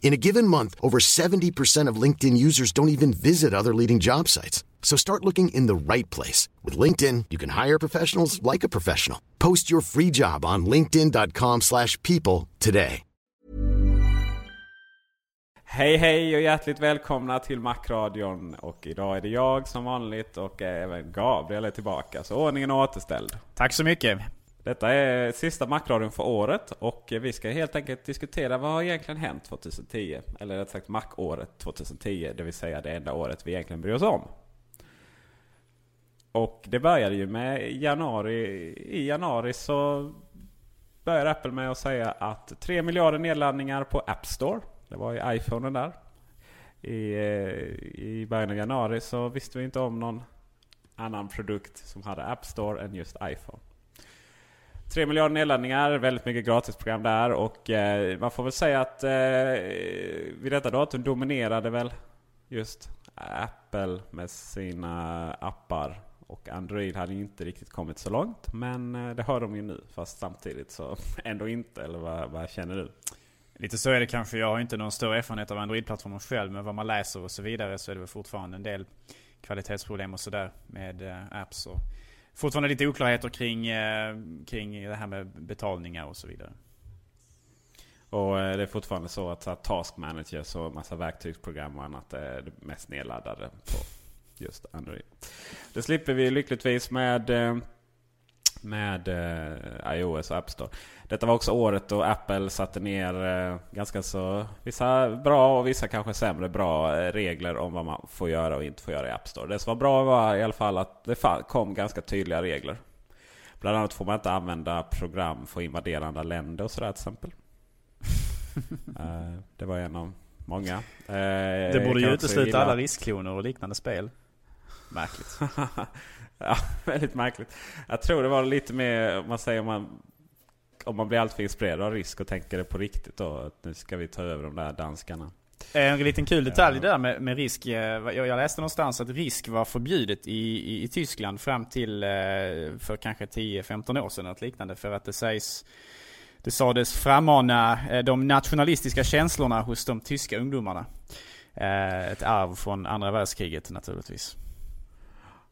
In a given month, over 70% of LinkedIn users don't even visit other leading job sites. So start looking in the right place. With LinkedIn, you can hire professionals like a professional. Post your free job on linkedin.com slash people today. Hej hej och hjärtligt välkomna till Macradion. Och idag är det jag som vanligt och även Gabriel är tillbaka. Så ordningen är återställd. Tack så mycket. Detta är sista Macradion för året och vi ska helt enkelt diskutera vad har egentligen hänt 2010? Eller rätt sagt Mac-året 2010, det vill säga det enda året vi egentligen bryr oss om. Och det började ju med januari. I januari så började Apple med att säga att 3 miljarder nedladdningar på App Store. Det var ju iPhonen där. I, I början av januari så visste vi inte om någon annan produkt som hade App Store än just iPhone. 3 miljarder nedladdningar, väldigt mycket gratisprogram där och eh, man får väl säga att eh, vid detta datum dominerade väl just Apple med sina appar. Och Android hade inte riktigt kommit så långt. Men eh, det har de ju nu. Fast samtidigt så ändå inte. Eller vad, vad känner du? Lite så är det kanske. Jag har inte någon större erfarenhet av Android-plattformen själv. Men vad man läser och så vidare så är det väl fortfarande en del kvalitetsproblem och sådär med eh, apps. Och fortfarande lite oklarheter kring, eh, kring det här med betalningar och så vidare. Och eh, det är fortfarande så att, Task Managers och massa verktygsprogram och annat är det mest nedladdade på just Android. Det slipper vi lyckligtvis med, eh, med eh, iOS och App Store. Detta var också året då Apple satte ner eh, ganska så vissa bra och vissa kanske sämre bra regler om vad man får göra och inte får göra i App Store. Det som var bra var i alla fall att det kom ganska tydliga regler. Bland annat får man inte använda program för att invadera andra länder och sådär till exempel. det var en av många. Det borde ju utesluta alla riskkloner och liknande spel. Märkligt. ja, väldigt märkligt. Jag tror det var lite mer, om man säger om man, om man blir alltför inspirerad av risk och tänker det på riktigt då. Att nu ska vi ta över de där danskarna. En liten kul detalj där med, med risk. Jag läste någonstans att risk var förbjudet i, i, i Tyskland fram till för kanske 10-15 år sedan. Något liknande. För att det sägs det sades frammana de nationalistiska känslorna hos de tyska ungdomarna. Ett arv från andra världskriget naturligtvis.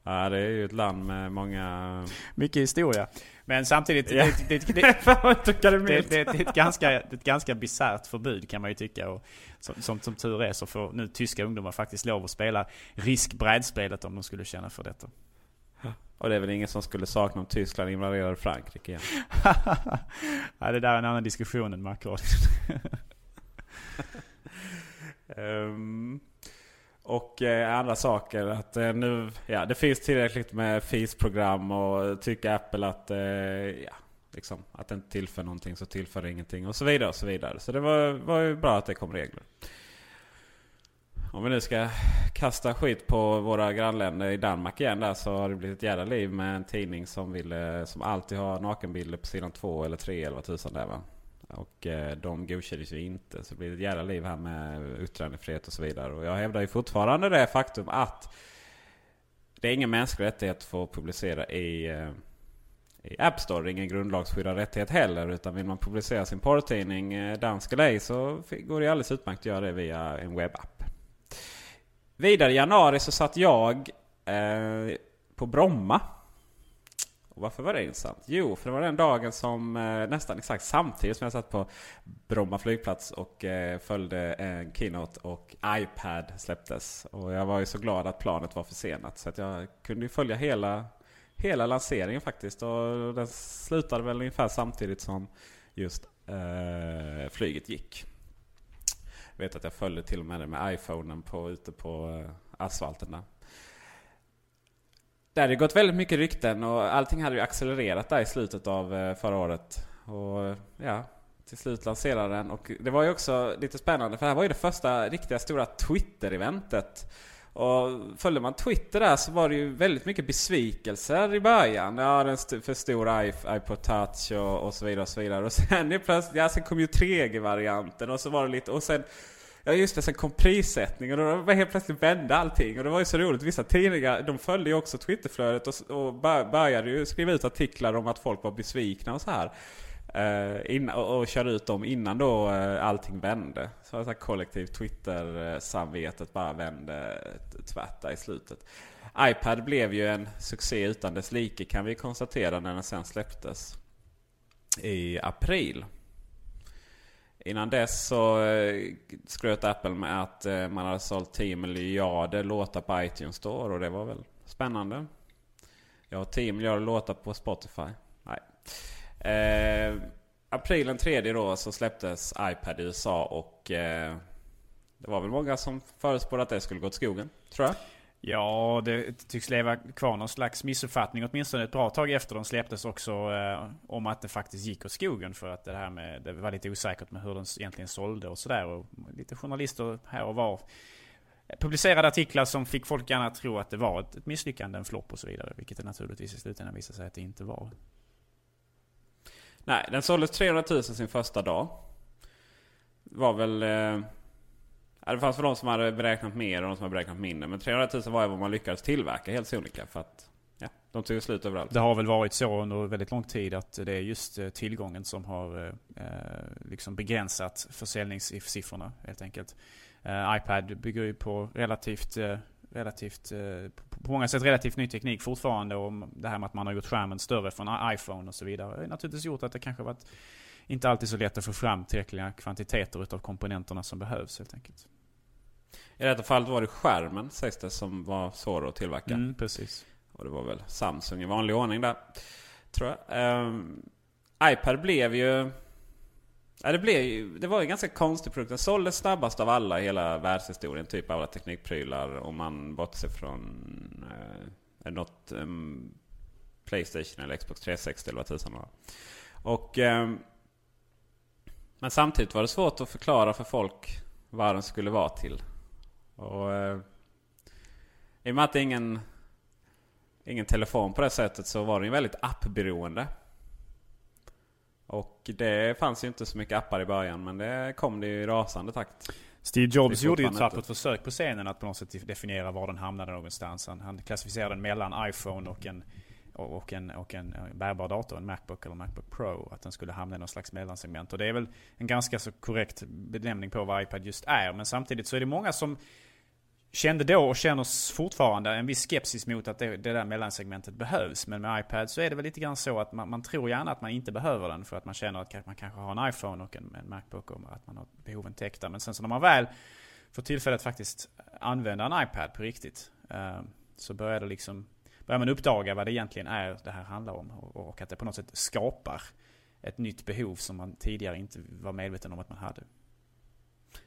Ja, det är ju ett land med många... Mycket historia. Men samtidigt, ja. det, det, det, det, det, är ett ganska, ett ganska bisarrt förbud kan man ju tycka. Och som, som, som tur är så får nu tyska ungdomar faktiskt lov att spela riskbrädspelet om de skulle känna för detta. Och det är väl ingen som skulle sakna om Tyskland invaderade Frankrike igen? ja, det där är en annan diskussion än Macron. um... Och eh, andra saker. Att eh, nu, ja, det finns tillräckligt med FIS-program och tycker Apple att, eh, ja, liksom, att det inte tillför någonting så tillför det ingenting. Och så vidare och så vidare. Så det var, var ju bra att det kom regler. Om vi nu ska kasta skit på våra grannländer i Danmark igen där så har det blivit ett jävla liv med en tidning som, vill, eh, som alltid har nakenbilder på sidan två eller tre eller vad tusan det är va. Och eh, de godkändes ju inte. Så det blir ett jävla liv här med yttrandefrihet och så vidare. Och jag hävdar ju fortfarande det faktum att det är ingen mänsklig rättighet att få publicera i, eh, i App Store. Ingen grundlagsskyddad rättighet heller. Utan vill man publicera sin porrtidning eh, dansk eller ej så går det alldeles utmärkt att göra det via en webbapp. Vidare i januari så satt jag eh, på Bromma. Och varför var det intressant? Jo, för det var den dagen som eh, nästan exakt samtidigt som jag satt på Bromma flygplats och eh, följde en keynote och iPad släpptes. Och jag var ju så glad att planet var försenat så att jag kunde ju följa hela, hela lanseringen faktiskt. Och den slutade väl ungefär samtidigt som just eh, flyget gick. Jag vet att jag följde till och med det med iPhonen på, ute på eh, asfalten där. Det hade gått väldigt mycket rykten och allting hade ju accelererat där i slutet av eh, förra året. Och ja, till slut lanserade den. Och det var ju också lite spännande för det här var ju det första riktiga stora Twitter-eventet. Och följde man Twitter där så var det ju väldigt mycket besvikelser i början. Ja, den st för stor iPod Touch och, och, så vidare och så vidare. Och sen plötsligt, ja sen kom ju 3G-varianten och så var det lite, och sen Ja just det, sen kom prissättningen och då var helt plötsligt vände allting. Och det var ju så roligt. Vissa tidningar de följde ju också Twitterflödet och, och började ju skriva ut artiklar om att folk var besvikna och så här. Eh, uh, in, och, och körde ut dem innan då uh, allting vände. Så att kollektivt Twitter-samvetet bara vände tvärt där i slutet. iPad blev ju en succé utan dess like kan vi konstatera när den sen släpptes. I april. Innan dess så eh, skröt Apple med att eh, man hade sålt 10 miljarder låtar på iTunes Store och det var väl spännande. Jag har 10 miljarder låtar på Spotify. Nej. Eh, april den 3 då så släpptes iPad i USA och eh, det var väl många som förutspådde att det skulle gå åt skogen, tror jag. Ja, det tycks leva kvar någon slags missuppfattning åtminstone ett bra tag efter de släpptes också eh, om att det faktiskt gick åt skogen för att det här med det var lite osäkert med hur den egentligen sålde och sådär och lite journalister här och var publicerade artiklar som fick folk gärna tro att det var ett, ett misslyckande, en flopp och så vidare. Vilket det naturligtvis i slutändan visade sig att det inte var. Nej, den såldes 300 000 sin första dag. Var väl... Eh Ja, det fanns för de som hade beräknat mer och de som hade beräknat mindre. Men 300 000 var ju vad man lyckades tillverka helt sonika. För att ja, de tog slut överallt. Det har väl varit så under väldigt lång tid att det är just eh, tillgången som har eh, eh, liksom begränsat försäljningssiffrorna helt enkelt. Eh, iPad bygger ju på relativt eh, relativt, eh, på många sätt relativt ny teknik fortfarande. Och det här med att man har gjort skärmen större från iPhone och så vidare. Det har naturligtvis gjort att det kanske varit inte alltid så lätt att få fram tillräckliga kvantiteter utav komponenterna som behövs helt enkelt. I detta fallet var det skärmen sägs det som var svår att tillverka. Mm, precis. Och det var väl Samsung i vanlig ordning där. Tror jag. Um, iPad blev ju... Ja, det, blev ju, det var en ganska konstig produkt. Den såldes snabbast av alla i hela världshistorien. Typ alla teknikprylar. Om man bortser från eh, något um, Playstation eller Xbox 360 eller vad tusan var. Och... Um, men samtidigt var det svårt att förklara för folk vad den skulle vara till. Och, eh, I och med att det är ingen, ingen telefon på det sättet så var den ju väldigt appberoende. Och det fanns ju inte så mycket appar i början men det kom det ju i rasande takt. Steve Jobs gjorde ju ett tappert försök på scenen att på något sätt definiera var den hamnade någonstans. Han klassificerade den mellan iPhone och en och en, och en eh, bärbar dator, en Macbook eller Macbook Pro. Att den skulle hamna i någon slags mellansegment. Och det är väl en ganska så korrekt benämning på vad iPad just är. Men samtidigt så är det många som kände då och känner fortfarande en viss skepsis mot att det, det där mellansegmentet behövs. Men med iPad så är det väl lite grann så att man, man, tror gärna att man inte behöver den för att man känner att man kanske har en iPhone och en, en Macbook och att man har behoven täckta. Men sen så när man väl får tillfälle att faktiskt använda en iPad på riktigt eh, så börjar det liksom börjar man uppdaga vad det egentligen är det här handlar om. Och, och att det på något sätt skapar ett nytt behov som man tidigare inte var medveten om att man hade.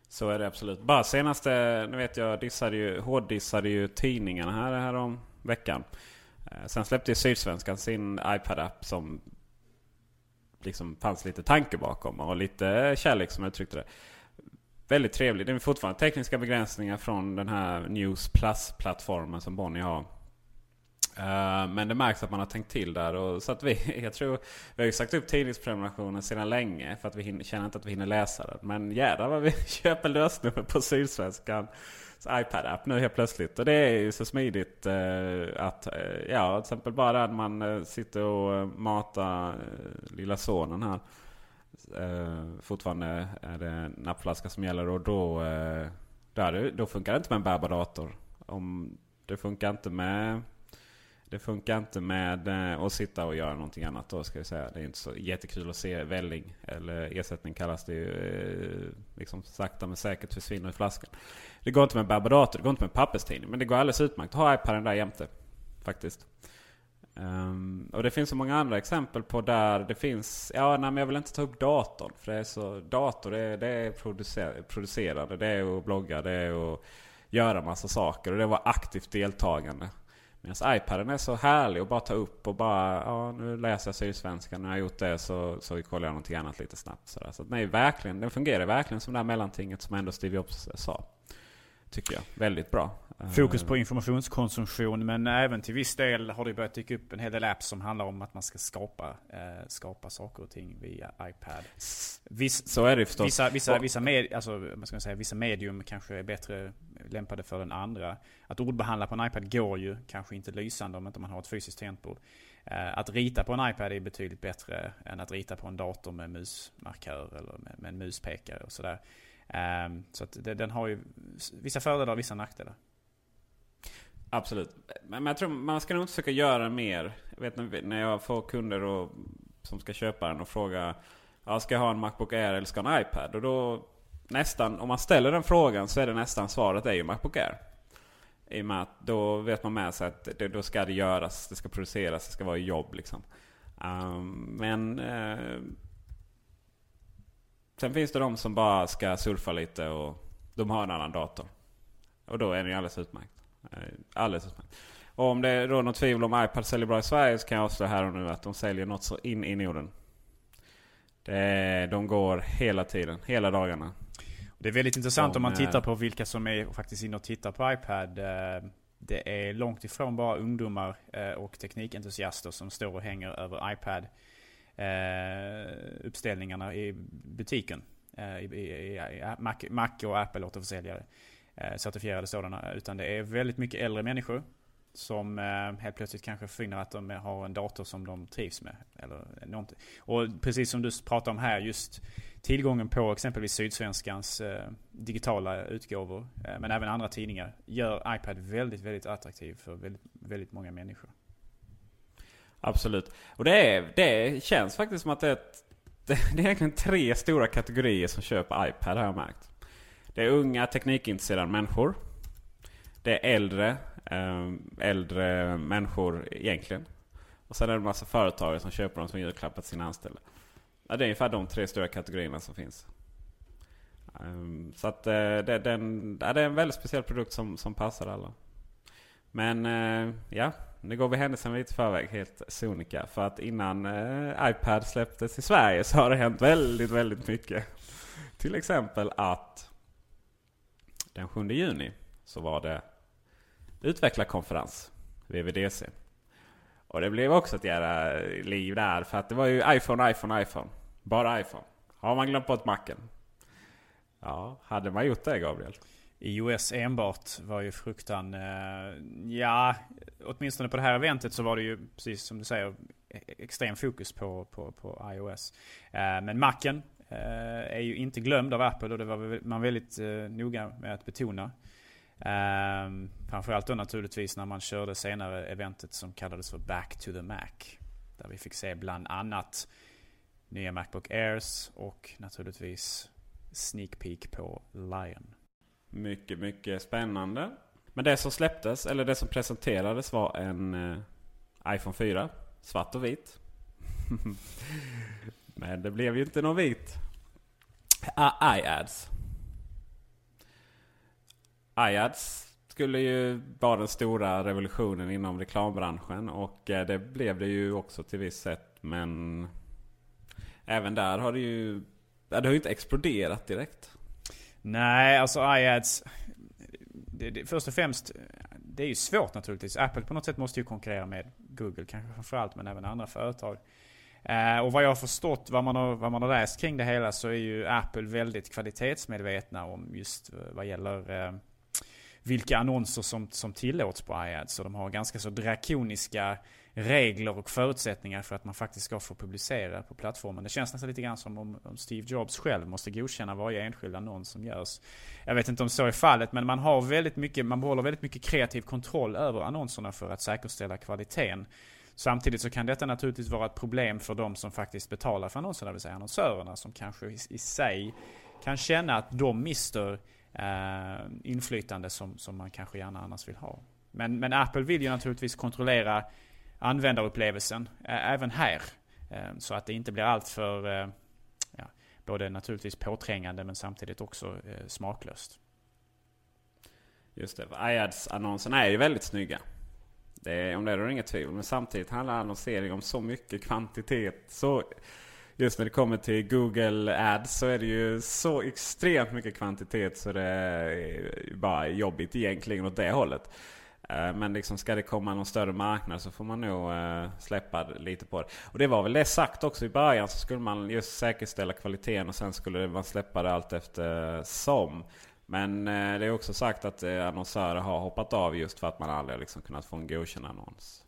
Så är det absolut. Bara senaste, nu vet jag, dissade ju, hårddissade ju tidningarna här, här om veckan. Eh, sen släppte ju Sydsvenskan sin iPad-app som liksom fanns lite tanke bakom och lite kärlek som jag uttryckte det. Väldigt trevlig. Det är fortfarande tekniska begränsningar från den här News Plus-plattformen som Bonnie har. Eh, men det märks att man har tänkt till där. Och, så att vi, jag tror, vi har ju sagt upp tidningsprenumerationen sedan länge. För att vi hinner, känner inte att vi hinner läsa den. Men jädrar vad vi köper lösnummer på Sydsvenskan iPad-app nu helt plötsligt. Och det är ju så smidigt eh, att, eh, ja till exempel bara när man eh, sitter och eh, matar eh, lilla sonen här. Eh, fortfarande är det nappflaska som gäller och då, eh, det, då funkar det inte med en bärbar dator. Om, det funkar inte med det funkar inte med eh, att sitta och göra någonting annat då ska jag säga. Det är inte så jättekul att se välling. Eller ersättning kallas det ju. Eh, liksom sakta men säkert försvinner i flaskan. Det går inte med barbarator, det går inte med papperstidning. Men det går alldeles utmärkt att ha iPaden där jämte. Faktiskt. Um, och det finns så många andra exempel på där det finns... Ja, nej, men jag vill inte ta upp datorn. För det är så... Dator det är, det är producer, producerande. Det är att blogga. Det är att göra massa saker. Och det var aktivt deltagande. Medan iPaden är så härlig att bara ta upp och bara, ja nu läser jag Sydsvenskan. När jag har gjort det så, så kollar jag någonting annat lite snabbt. Sådär. Så nej, verkligen, den fungerar verkligen som det här mellantinget som ändå Steve Jobs sa. Tycker jag. Väldigt bra. Fokus på informationskonsumtion men även till viss del har det börjat dyka upp en hel del apps som handlar om att man ska skapa, eh, skapa saker och ting via iPad. Viss, så är det förstås. Vissa, vissa, vissa, med, alltså, man ska säga, vissa medium kanske är bättre lämpade för den andra. Att ordbehandla på en iPad går ju kanske inte lysande om inte man har ett fysiskt tangentbord. Eh, att rita på en iPad är betydligt bättre än att rita på en dator med musmarkör eller med, med en muspekare och sådär. Um, så att det, den har ju vissa fördelar och vissa nackdelar. Absolut. Men jag tror man ska nog inte försöka göra mer. Jag vet när jag får kunder och, som ska köpa den och fråga ja, Ska jag ha en Macbook Air eller ska jag ha en iPad? Och då nästan, om man ställer den frågan så är det nästan svaret är ju Macbook Air. I och med att då vet man med sig att det, då ska det göras, det ska produceras, det ska vara jobb liksom. Um, men uh, Sen finns det de som bara ska surfa lite och de har en annan dator. Och då är den ju alldeles utmärkt. Eh, alldeles utmärkt. Och om det är något tvivel om iPad säljer bra i Sverige så kan jag avslöja här och nu att de säljer något så in i Norden. Det de går hela tiden, hela dagarna. Det är väldigt intressant om man tittar på vilka som är faktiskt inne och tittar på iPad. Eh, det är långt ifrån bara ungdomar eh, och teknikentusiaster som står och hänger över iPad eh, uppställningarna i butiken. Eh, i, Mac, och Apple återförsäljare. Eh, certifierade sådana. Utan det är väldigt mycket äldre människor. Som eh, helt plötsligt kanske finner att de har en dator som de trivs med. Eller någonting. Och precis som du pratar om här, just tillgången på exempelvis Sydsvenskans eh, digitala utgåvor. Men även andra tidningar. Gör iPad väldigt, väldigt attraktiv för väldigt, väldigt många människor. Absolut. Och det, är, det känns faktiskt som att det är, ett, det är egentligen tre stora kategorier som köper iPad har jag märkt. Det är unga teknikintresserade människor. Det är äldre, ehm, äldre människor egentligen. Och sen är det en massa företagare som köper dem som julklappar till sina anställda. Ja, det är ungefär de tre stora kategorierna som finns. Ehm, så att eh, det, den, det är en väldigt speciell produkt som, som passar alla. Men eh, ja, nu går vi händelsen lite i förväg helt sonika. För att innan eh, iPad släpptes i Sverige så har det hänt väldigt, väldigt mycket. Till exempel att den 7 juni så var det utvecklarkonferens, VVDC. Och det blev också ett jävla liv där. För att det var ju iPhone, iPhone, iPhone. Bara iPhone. Har man glömt bort macken? Ja, hade man gjort det Gabriel? iOS enbart var ju fruktan... Eh, ja, åtminstone på det här eventet så var det ju precis som du säger e-, extrem fokus på, på, på iOS. Eh, men macken är ju inte glömd av Apple och det var man väldigt noga med att betona. Framförallt då naturligtvis när man körde senare eventet som kallades för Back to the Mac. Där vi fick se bland annat nya Macbook Airs och naturligtvis sneak peek på Lion. Mycket, mycket spännande. Men det som släpptes, eller det som presenterades var en eh, iPhone 4. Svart och vit. Men det blev ju inte någon vit. Ah, iAds. iAds skulle ju vara den stora revolutionen inom reklambranschen. Och eh, det blev det ju också till viss sätt. Men även där har det ju... Det har ju inte exploderat direkt. Nej, alltså iAds... Det, det, först och främst, det är ju svårt naturligtvis. Apple på något sätt måste ju konkurrera med Google kanske framförallt, men även andra företag. Uh, och vad jag har förstått, vad man har, vad man har läst kring det hela, så är ju Apple väldigt kvalitetsmedvetna om just eh, vad gäller uh, vilka annonser som, som tillåts på iAds. Så de har ganska så drakoniska regler och förutsättningar för att man faktiskt ska få publicera på plattformen. Det känns nästan lite grann som om, om Steve Jobs själv måste godkänna varje enskild annons som görs. Jag vet inte om så är fallet, men man har väldigt mycket, man behåller väldigt mycket kreativ kontroll över annonserna för att säkerställa kvaliteten. Samtidigt så kan detta naturligtvis vara ett problem för de som faktiskt betalar för annonserna, det vill säga annonsörerna som kanske i, i sig kan känna att de mister eh, inflytande som, som man kanske gärna annars vill ha. Men, men Apple vill ju naturligtvis kontrollera användarupplevelsen även här. Eh, så att det inte blir alltför eh, ja, både naturligtvis påträngande men samtidigt också eh, smaklöst. Just det, iAds-annonserna är ju väldigt snygga. Det är, om det är det inget tvivel. Men samtidigt handlar annonsering om så mycket kvantitet. Så just när det kommer till Google Ads så är det ju så extremt mycket kvantitet så det är bara jobbigt egentligen åt det hållet. Eh, men liksom ska det komma någon större marknad så får man nog eh, släppa lite på det. Och det var väl det sagt också i början så skulle man just säkerställa kvaliteten och sen skulle man släppa det allt efter eh, som. Men eh, det är också sagt att eh, annonsörer har hoppat av just för att man aldrig liksom kunnat få en godkänd annons.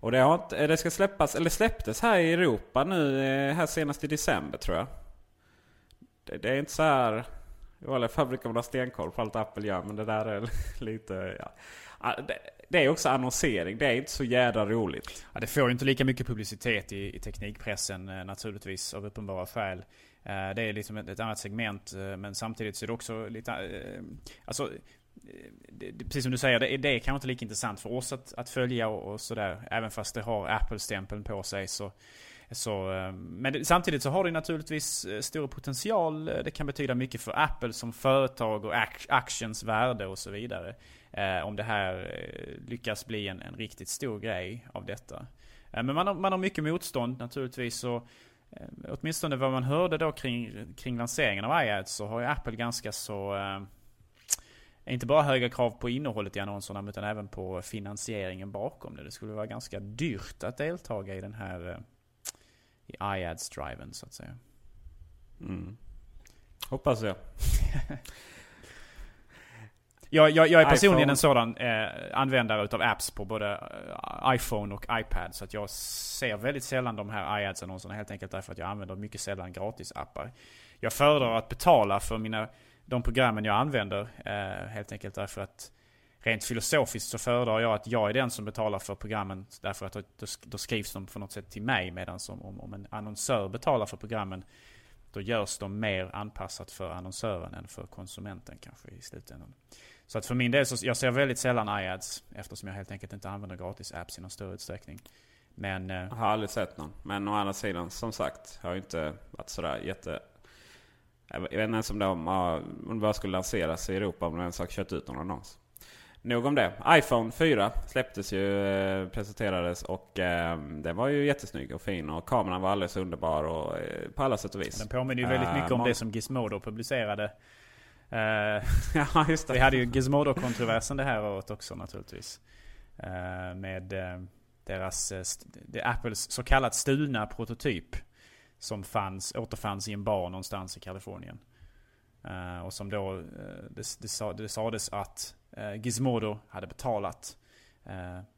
Och det, har inte, eh, det ska släppas, eller släpptes här i Europa nu här senast i december tror jag. Det, det är inte så här... I alla fall brukar man ha stenkoll på allt Apple gör men det där är lite... Ja. Ah, det är också annonsering. Det är inte så jädra roligt. Ja, det får ju inte lika mycket publicitet i, i teknikpressen naturligtvis av uppenbara skäl. Eh, det är liksom ett, ett annat segment eh, men samtidigt så är det också lite... Eh, alltså, det, precis som du säger, det, det är kanske inte lika intressant för oss att, att följa och, och sådär. Även fast det har Apple-stämpeln på sig så... Så, men samtidigt så har det naturligtvis stor potential. Det kan betyda mycket för Apple som företag och actions värde och så vidare. Om det här lyckas bli en, en, riktigt stor grej av detta. Men man har, man har mycket motstånd naturligtvis. Och, åtminstone vad man hörde då kring, kring lanseringen av iAds så har ju Apple ganska så... Eh, inte bara höga krav på innehållet i annonserna utan även på finansieringen bakom det. Det skulle vara ganska dyrt att deltaga i den här eh, i iAds-driven så att säga. Mm. Hoppas jag. Jag, jag, jag är personligen iPhone. en sådan eh, användare utav apps på både eh, iPhone och iPad. Så att jag ser väldigt sällan de här iAds-annonserna helt enkelt därför att jag använder mycket sällan gratisappar. Jag föredrar att betala för mina, de programmen jag använder. Eh, helt enkelt därför att rent filosofiskt så föredrar jag att jag är den som betalar för programmen. Därför att då, då skrivs de på något sätt till mig. Medan om, om en annonsör betalar för programmen då görs de mer anpassat för annonsören än för konsumenten kanske i slutändan. Så att för min del så jag ser väldigt sällan iAds eftersom jag helt enkelt inte använder gratis apps i någon större utsträckning. Men... Eh, jag har aldrig sett någon. Men å andra sidan, som sagt, har jag inte varit sådär jätte... Jag vet inte ens om de, om bara skulle lanseras i Europa om de ens har kört ut någon annons. Nog om det. iPhone 4 släpptes ju, eh, presenterades och eh, den var ju jättesnygg och fin och kameran var alldeles underbar och, eh, på alla sätt och vis. Den påminner ju väldigt mycket om det som Gizmodo publicerade Eh, ja, just det. Vi hade ju Gizmodo-kontroversen det här året också naturligtvis. Uh, med uh, deras, Apples så kallat stulna prototyp. Som fanns, återfanns i en bar någonstans i Kalifornien. och som då, det, det, sa, det sades att Gizmodo hade betalat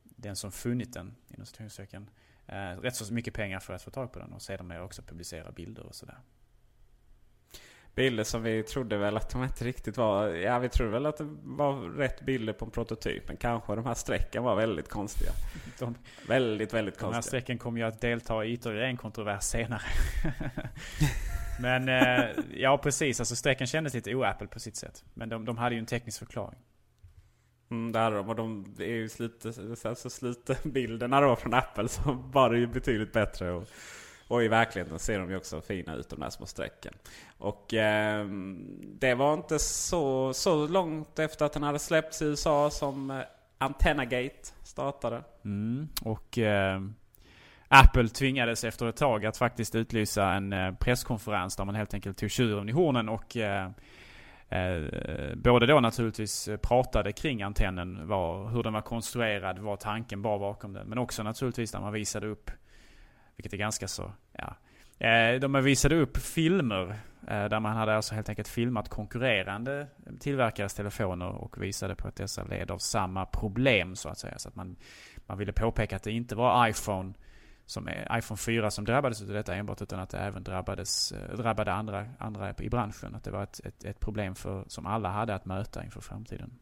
den som funnit den, inom citationstecken, rätt så mycket pengar för att få tag på den. Och sedan också publicera bilder och sådär bilder som vi trodde väl att de inte riktigt var. Ja, vi trodde väl att det var rätt bilder på prototypen. Kanske de här strecken var väldigt konstiga. De, väldigt, väldigt konstiga. De här strecken kommer ju att delta i ytterligare en kontrovers senare. Men eh, ja, precis. Alltså strecken kändes lite o-Apple på sitt sätt. Men de, de hade ju en teknisk förklaring. Mm, det hade de. Och de är ju slite, så slite bilderna då från Apple så var det ju betydligt bättre. Och, och i verkligheten ser de ju också fina ut de där små strecken. Och eh, det var inte så, så långt efter att den hade släppts i USA som eh, Antennagate startade. Mm, och eh, Apple tvingades efter ett tag att faktiskt utlysa en eh, presskonferens där man helt enkelt tog tjuren i hornen och eh, Eh, både då naturligtvis pratade kring antennen, var, hur den var konstruerad, vad tanken var bakom den. Men också naturligtvis när man visade upp, vilket är ganska så, ja. Eh, de visade upp filmer eh, där man hade alltså helt enkelt filmat konkurrerande tillverkares telefoner och visade på att dessa led av samma problem så att säga. Så att man, man ville påpeka att det inte var iPhone som är iPhone 4 som drabbades av detta enbart utan att det även drabbades, eh, drabbade andra, andra i branschen. Att det var ett, ett, ett problem för, som alla hade att möta inför framtiden.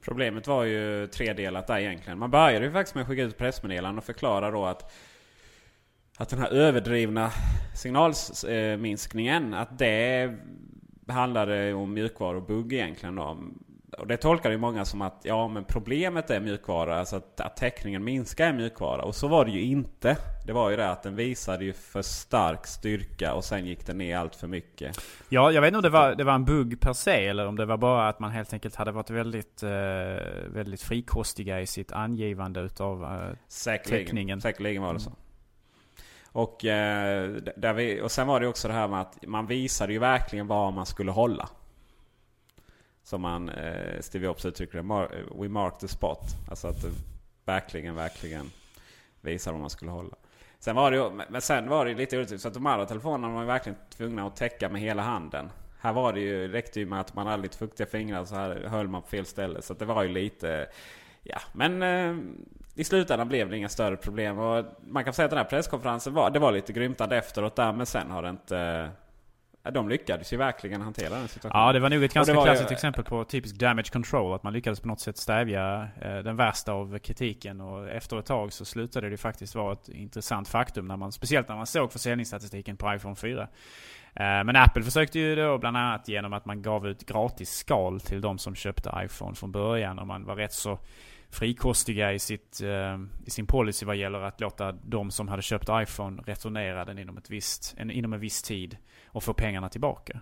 Problemet var ju tredelat där egentligen. Man började ju faktiskt med att skicka ut pressmeddelanden och förklara då att att den här överdrivna signalminskningen, att det handlade om mjukvarubugg egentligen då. Och det tolkar ju många som att ja men problemet är mjukvara, alltså att, att täckningen minskar är mjukvara. Och så var det ju inte. Det var ju det att den visade ju för stark styrka och sen gick den ner allt för mycket. Ja, jag vet inte om det var, det var en bugg per se eller om det var bara att man helt enkelt hade varit väldigt, eh, väldigt frikostiga i sitt angivande utav eh, säkerligen, täckningen. Säkerligen var det så. Och, eh, där vi, och sen var det också det här med att man visade ju verkligen vad man skulle hålla. Som man, eh, Steve Jobs uttrycker det, we mark the spot. Alltså att det verkligen, verkligen visar vad man skulle hålla. Sen var det men sen var det lite orättvist så att de andra telefonerna var ju verkligen tvungna att täcka med hela handen. Här var det ju, räckte ju med att man hade lite fuktiga fingrar så här höll man på fel ställe. Så det var ju lite, ja men eh, i slutändan blev det inga större problem. Och man kan säga att den här presskonferensen var, det var lite grymtande efteråt där. Men sen har det inte... De lyckades ju verkligen hantera den situationen. Ja, det var nog ett ganska klassiskt ju... exempel på typisk damage control. Att man lyckades på något sätt stävja eh, den värsta av kritiken. Och efter ett tag så slutade det faktiskt vara ett intressant faktum. När man, speciellt när man såg försäljningsstatistiken på iPhone 4. Eh, men Apple försökte ju då bland annat genom att man gav ut gratis skal till de som köpte iPhone från början. Och man var rätt så frikostiga i, sitt, eh, i sin policy vad gäller att låta de som hade köpt iPhone returnera den inom, ett visst, en, inom en viss tid och få pengarna tillbaka.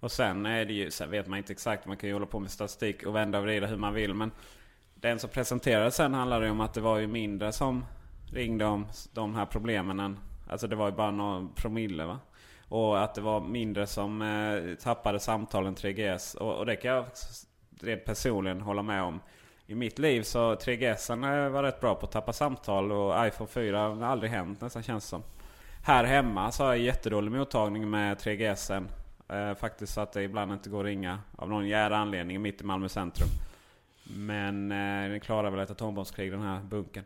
Och sen är det ju, så vet man inte exakt, man kan ju hålla på med statistik och vända och vrida hur man vill. Men den som presenterade sen handlade ju om att det var ju mindre som ringde om de här problemen än, alltså det var ju bara någon promille va. Och att det var mindre som eh, tappade samtalen 3GS. Och, och det kan jag rent personligen hålla med om i mitt liv så 3GS var rätt bra på att tappa samtal och iPhone 4 har aldrig hänt nästan känns som. Här hemma så har jag jättedålig mottagning med 3GS. Eh, faktiskt så att det ibland inte går att ringa av någon jävla anledning mitt i Malmö centrum. Men eh, den klarar väl ett atombombskrig den här bunken.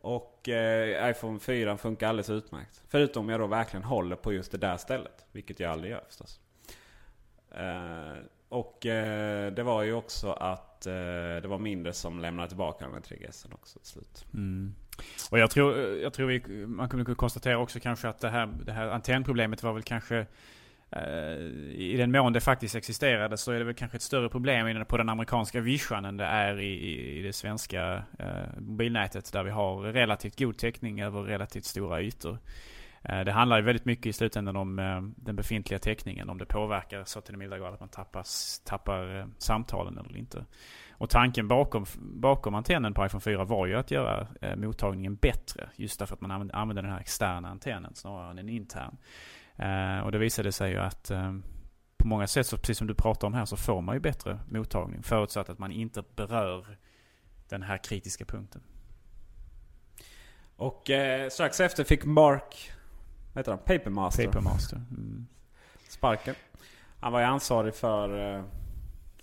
Och eh, iPhone 4 funkar alldeles utmärkt. Förutom om jag då verkligen håller på just det där stället. Vilket jag aldrig gör förstås. Eh, och eh, det var ju också att eh, det var mindre som lämnade tillbaka den här 3GS också till slut. Mm. Och jag tror, eh, jag tror vi, man kunde konstatera också kanske att det här, det här antennproblemet var väl kanske eh, i den mån det faktiskt existerade så är det väl kanske ett större problem på den amerikanska vischan än det är i, i det svenska eh, mobilnätet där vi har relativt god täckning över relativt stora ytor. Eh, det handlar ju väldigt mycket i slutändan om eh, den befintliga täckningen. Om det påverkar så till den milda grad att man tappar, tappar eh, samtalen eller inte. Och tanken bakom, bakom antennen på iPhone 4 var ju att göra mottagningen bättre. Just därför att man använder den här externa antennen snarare än en intern. Och det visade sig ju att på många sätt, så precis som du pratar om här, så får man ju bättre mottagning. Förutsatt att man inte berör den här kritiska punkten. Och eh, strax efter fick Mark vad heter han? Papermaster. Papermaster. Mm. Sparken. Han var ju ansvarig för uh,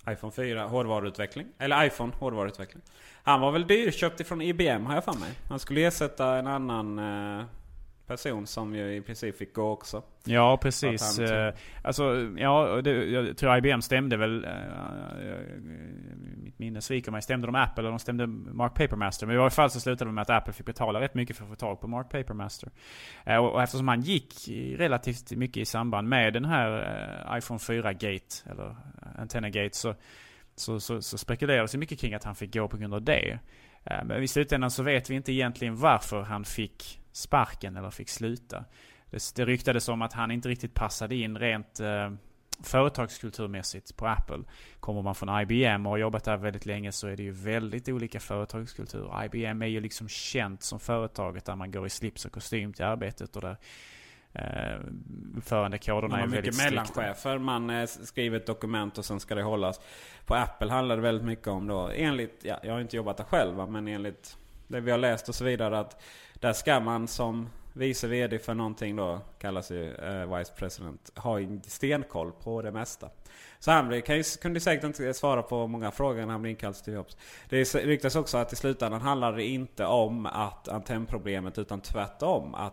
iPhone 4 hårdvaruutveckling. Eller iPhone hårdvaruutveckling. Han var väl dyrköpt ifrån IBM har jag för mig. Han skulle ersätta en annan uh, person som ju i princip fick gå också. Ja, precis. Uh, alltså, ja, det, jag tror IBM stämde väl, uh, mitt minne sviker mig, stämde de Apple eller de stämde Mark Papermaster? Men i alla fall så slutade det med att Apple fick betala rätt mycket för att få tag på Mark Papermaster. Och, och eftersom han gick relativt mycket i samband med den här iPhone 4-gate, eller Antenna-gate, så, så, så, så spekulerades det mycket kring att han fick gå på grund av det. Men i slutändan så vet vi inte egentligen varför han fick sparken eller fick sluta. Det, det ryktades om att han inte riktigt passade in rent eh, företagskulturmässigt på Apple. Kommer man från IBM och har jobbat där väldigt länge så är det ju väldigt olika företagskultur. IBM är ju liksom känt som företaget där man går i slips och kostym till arbetet och där eh, uppförandekoderna Man är väldigt mycket strikta. mellanchefer. Man eh, skriver ett dokument och sen ska det hållas. På Apple handlar det väldigt mycket om då, enligt, ja, jag har inte jobbat där själv men enligt det vi har läst och så vidare att där ska man som vice vd för någonting då, kallas ju eh, Vice President, ha en stenkoll på det mesta. Så han blir, kan ju, kunde säkert inte svara på många frågor när han blev inkallad till Jobs. Det ryktas också att i slutändan handlar det inte om att antennproblemet utan tvärtom. Att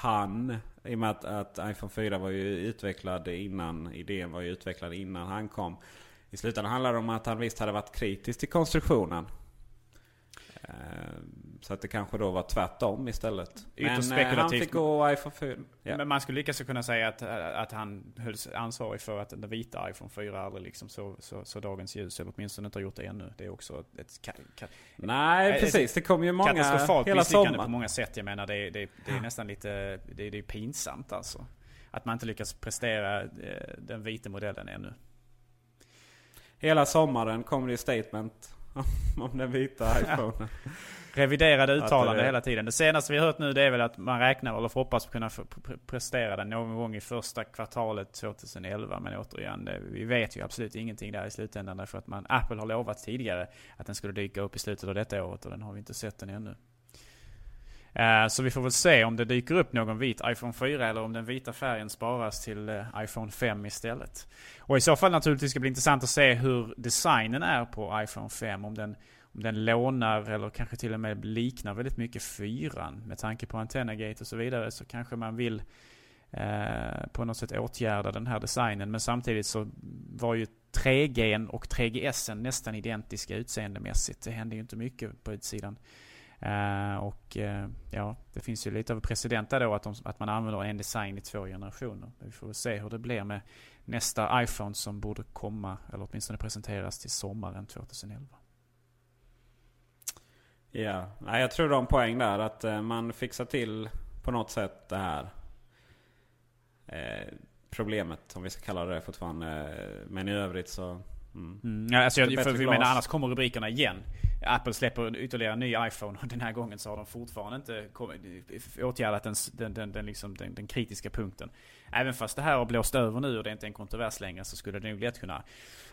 Han, i och med att, att iPhone 4 var ju utvecklad innan, idén var ju utvecklad innan han kom. I slutändan handlar det om att han visst hade varit kritisk till konstruktionen. Eh, Så att det kanske då var tvärtom istället. Ytterst Men eh, han fick gå iPhone 4. Ja. Men man skulle lika så kunna säga att, att han hölls ansvarig för att den vita iPhone 4 aldrig liksom så, så, så dagens ljus. Eller åtminstone inte har gjort det ännu. Det är också ett ka, ka, Nej Eh, precis, det kom ju många katastrofalt hela misslyckande på många sätt. Jag menar det, är- det, det är nästan lite det, är- det är pinsamt alltså. Att man inte lyckas prestera eh, den vita modellen ännu. Hela sommaren kom det statement om den vita iPhonen. Reviderade uttalande det- hela tiden. Det senaste vi har hört nu det är väl att man räknar eller hoppas kunna prestera den någon gång i första kvartalet 2011. Men återigen, det, vi vet ju absolut ingenting där i slutändan. Därför att man, Apple har lovat tidigare att den skulle dyka upp i slutet av detta året och den har vi inte sett den ännu. Eh, så vi får väl se om det dyker upp någon vit iPhone 4 eller om den vita färgen sparas till eh, iPhone 5 istället. Och i så fall naturligtvis ska det bli intressant att se hur designen är på iPhone 5. Om den, om den lånar eller kanske till och med liknar väldigt mycket 4 Med tanke på Antennagate och så vidare så kanske man vill eh, på något sätt åtgärda den här designen. Men samtidigt så var ju 3G och 3GS nästan identiska utseendemässigt. Det hände ju inte mycket på utsidan. Eh, och eh, ja, det finns ju lite av precedent där då att, de, att man använder en design i två generationer. Vi får väl se hur det blir med nästa iPhone som borde komma, eller åtminstone presenteras till sommaren 2011. Ja, Nej, jag tror en poäng där. Att eh, man fixar till på något sätt det här eh, problemet. Om vi ska kalla det fortfarande. Men i övrigt så... Mm. Mm, alltså jag, för vi menar, annars kommer rubrikerna igen. Apple släpper ytterligare en ny iPhone och den här gången så har de fortfarande inte kommit- åtgärdat den, den, den, den, liksom, den, den kritiska punkten. Även fast det här har blåst över nu och det är inte en kontrovers längre så skulle det nog lätt kunna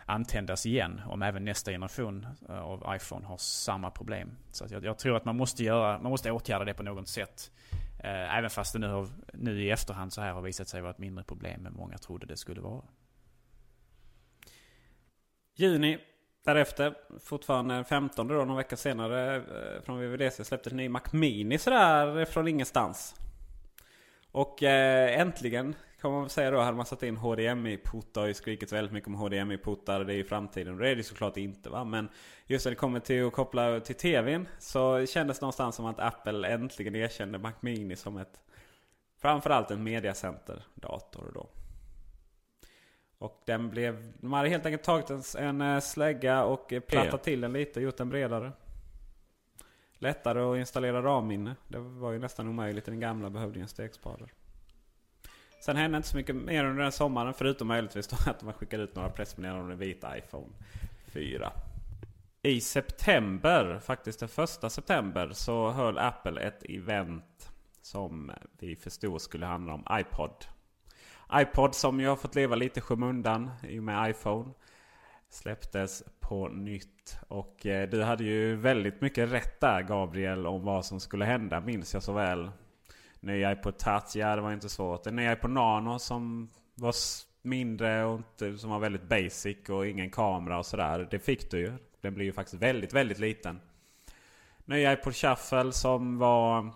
antändas igen om även nästa generation eh, av iPhone har samma problem. Så att jag, jag tror att man måste, göra, man måste åtgärda det på något sätt. Eh, även fast det nu, har, nu i efterhand så här har visat sig vara ett mindre problem än många trodde det skulle vara. Juni därefter, fortfarande 15 då, någon vecka senare eh, från VVDC släpptes en ny Mac Mini sådär eh, från ingenstans. Och eh, äntligen kan man väl säga då hade man satt in HDMI-portar och skrikit väldigt mycket om HDMI-portar. Det är ju framtiden och det är det såklart inte va. Men just när det kommer till att koppla till TVn så kändes det någonstans som att Apple äntligen erkände Mac Mini som ett framförallt en mediacenter-dator då. Och den blev, de hade helt enkelt tagit en, en eh, slägga och eh, plattat till den lite, och gjort den bredare. Lättare att installera RAM-minne. Det var ju nästan omöjligt. Den gamla behövde ju en stekspader. Sen hände inte så mycket mer under den sommaren. Förutom möjligtvis att man skickade ut några pressmeddelanden om den vita iPhone 4. I september, faktiskt den första september, så höll Apple ett event som vi förstod skulle handla om iPod iPod som ju har fått leva lite skymundan i och med iPhone. Släpptes på nytt. Och eh, du hade ju väldigt mycket rätt där Gabriel om vad som skulle hända minns jag så väl. Ny iPod Touch, ja det var inte svårt. En ny iPod Nano som var mindre och inte, som var väldigt basic och ingen kamera och sådär. Det fick du ju. Den blir ju faktiskt väldigt, väldigt liten. Ny iPod Shuffle som var...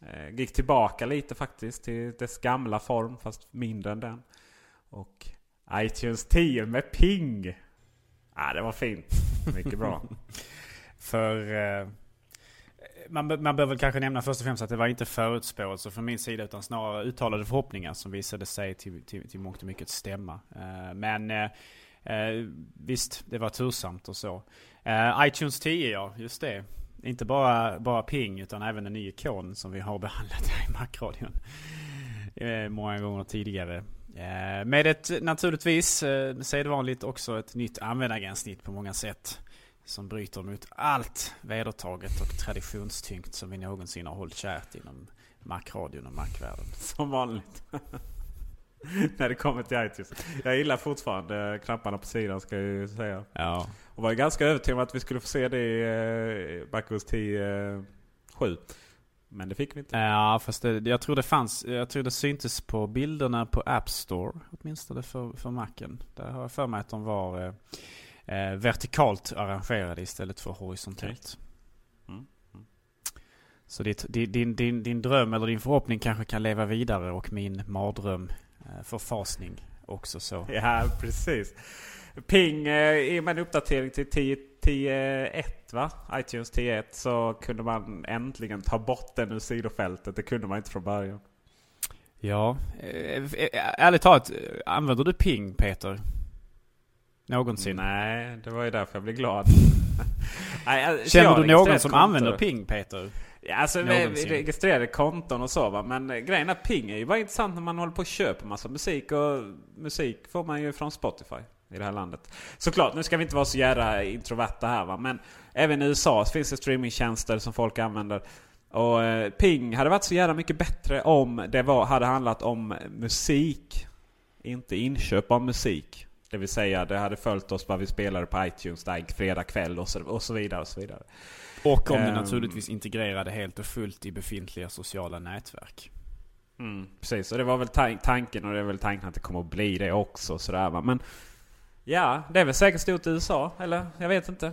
Eh, gick tillbaka lite faktiskt till dess gamla form fast mindre än den. Och iTunes 10 med ping. Ah, det var fint. Mycket bra. För... Eh, man, man bör väl kanske nämna först och främst att det var inte förutspåelser från min sida utan snarare uttalade förhoppningar som visade sig till, till, till mångt och mycket stämma. Eh, men eh, eh visst, det var tursamt och så. Eh, iTunes 10 ja, just det. Inte bara, bara ping utan även en ny ikon som vi har behandlat här i Macradion. Eh, många gånger tidigare. Eh, med ett naturligtvis eh, sedvanligt också ett nytt användargränssnitt på många sätt. Som bryter mot allt vedertaget och traditionstyngt som vi någonsin har hållit kärt inom Macradion och Macvärlden. Som vanligt. När det kommer till iTunes. Jag gillar fortfarande knapparna på sidan ska jag ju säga. Ja. Och var ganska övertygad om att vi skulle få se det i eh, 10 7. Men det fick vi inte. Ja, fast det, jag tror det fanns, jag tror det syntes på bilderna på App Store. Åtminstone för, för Macen. Där har jag för mig att de var eh, eh vertikalt arrangerade istället för horisontellt. Okay. Mm. Mm. Så ditt, din, din, din dröm eller din förhoppning kanske kan leva vidare och min mardröm, eh, förfasning också så. Ja, precis. Ping, eh, i och med en uppdatering till 10.1 va? iTunes 10.1 så kunde man äntligen ta bort den ur sidofältet. Det kunde man inte från början. Ja, eh, eh, ärligt talat, använder du ping Peter? Någonsin? Nej, det var ju därför jag blev glad. Nej, Känner du någon som använder ping Peter? Alltså med registrerade konton och så va. Men grejen är ping är ju bara intressant när man håller på och köper massa musik. Och musik får man ju från Spotify i det här landet. Såklart, nu ska vi inte vara så jävla introverta här va. Men även i USA finns det streamingtjänster som folk använder. Och eh, Ping hade varit så jävla mycket bättre om det var, hade handlat om musik. Inte inköp av musik. Det vill säga det hade följt oss vad vi spelade på iTunes där fredag kväll och så, och så vidare. Och så vidare. Och om um, det naturligtvis integrerade helt och fullt i befintliga sociala nätverk. Mm, precis, och det var väl tanken och det är väl tanken att det kommer att bli det också. Sådär, va? Men Ja, det är väl säkert stort i USA, eller? Jag vet inte.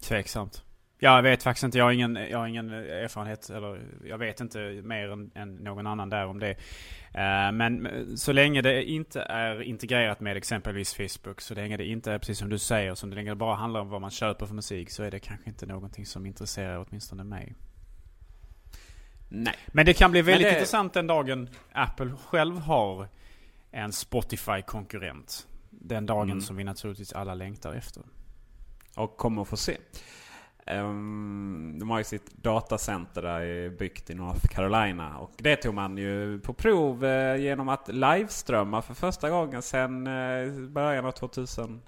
Tveksamt. Jag vet faktiskt inte. Jag har ingen, jag har ingen erfarenhet. Eller jag vet inte mer än, än någon annan där om det. Uh, men så länge det inte är integrerat med exempelvis Facebook. Så länge det inte är precis som du säger. Så länge det bara handlar om vad man köper för musik. Så är det kanske inte någonting som intresserar åtminstone mig. Nej. Men det kan bli väldigt det... intressant den dagen Apple själv har en Spotify-konkurrent. Den dagen mm. som vi naturligtvis alla längtar efter. Och kommer att få se. Um, de har ju sitt datacenter där byggt i North Carolina. Och det tog man ju på prov uh, genom att liveströmma för första gången sedan uh, början av 2000.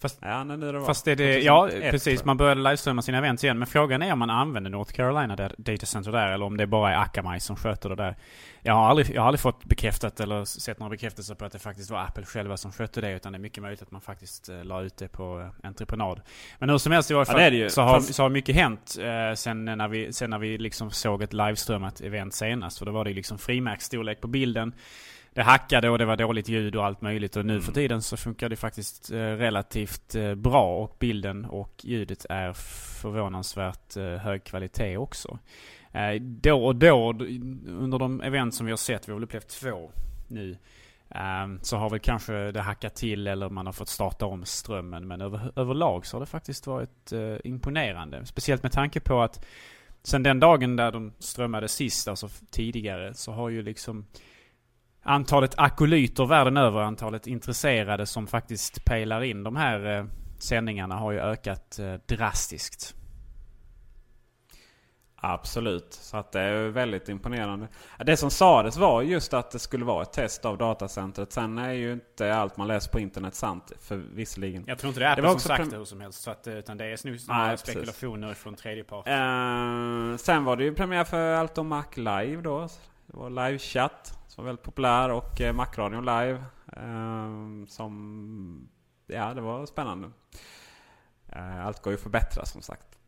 Fast, ja, nu det. Fast är det, ja precis, man började livestreama sina events igen. Men frågan är om man använder North Carolina där, data center där eller om det bara är Akamai som sköter det där. Jag har, aldrig, jag har aldrig fått bekräftat eller sett några bekräftelser på att det faktiskt var Apple själva som skötte det. Utan det är mycket möjligt att man faktiskt eh, la ut det på eh, entreprenad. Men hur som helst i varje fall ja, så, har, Fast... så har mycket hänt eh, sen när vi, sen när vi liksom såg ett livestreamat event senast. För då var det liksom frimärksstorlek på bilden det hackade och det var dåligt ljud och allt möjligt. Och nu mm. för tiden så funkar det faktiskt eh, relativt eh, bra. Och bilden och ljudet är förvånansvärt eh, hög kvalitet också. Då och då under de event som vi har sett, vi har väl upplevt två nu. Um, så har väl kanske det hackat till eller man har fått starta om strömmen. Men över, överlag så har det faktiskt varit imponerande. Speciellt med tanke på att sen den dagen där de strömmade sist, alltså tidigare, så har ju liksom antalet akolyter världen över, antalet intresserade som faktiskt pejlar in de här eh, sändningarna har ju ökat eh, drastiskt. Absolut, så att det är väldigt imponerande. Det som sades var just att det skulle vara ett test av datacentret. Sen är ju inte allt man läser på internet sant, för visserligen. Jag tror inte det är Apple det som sagt det hur som helst. Så att, utan det är snarare spekulationer från tredje part. Uh, sen var det ju premiär för Allt om Mac Live då. Det var livechatt som var väldigt populär och eh, Macradion live. Eh, som... Ja, det var spännande. Eh, allt går ju att förbättra som sagt.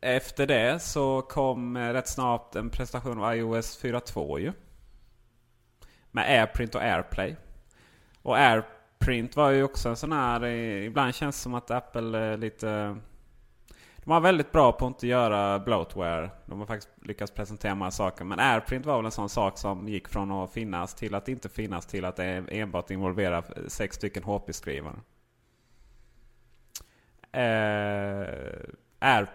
Efter det så kom eh, rätt snabbt en presentation av iOS 4.2 ju. Med AirPrint och AirPlay. Och AirPrint var ju också en sån här... Eh, ibland känns det som att Apple är lite... De var väldigt bra på att inte göra bloatware. De har faktiskt lyckats presentera många saker. Men AirPrint var väl en sån sak som gick från att finnas till att inte finnas till att enbart involvera sex stycken HP-skrivare. Eh, Air,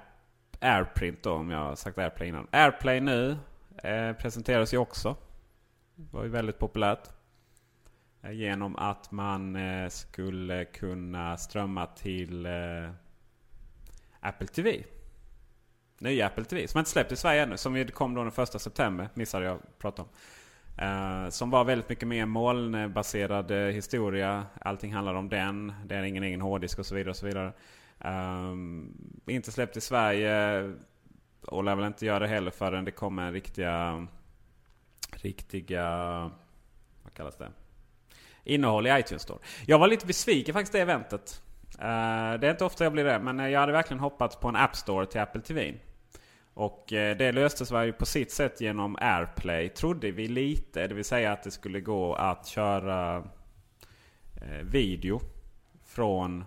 AirPrint då, om jag har sagt AirPlay innan. AirPlay nu eh, presenteras ju också. Det var ju väldigt populärt. Eh, genom att man eh, skulle kunna strömma till eh, Apple TV. Nya Apple TV. Som inte släppt i Sverige ännu. Som kom då den första september. Missade jag att prata om. Uh, som var väldigt mycket mer molnbaserad uh, historia. Allting handlar om den. Det är ingen egen hårddisk och så vidare. Och så vidare. Um, inte släppt i Sverige. Och lär väl inte göra det heller förrän det kommer riktiga... Riktiga... Vad kallas det? Innehåll i iTunes Store. Jag var lite besviken faktiskt det eventet. Eh, det är inte ofta jag blir det, men eh, jag hade verkligen hoppats på en App Store till Apple TV. Och eh, det löstes ju på sitt sätt genom AirPlay, trodde vi lite. Det vill säga att det skulle gå att köra video från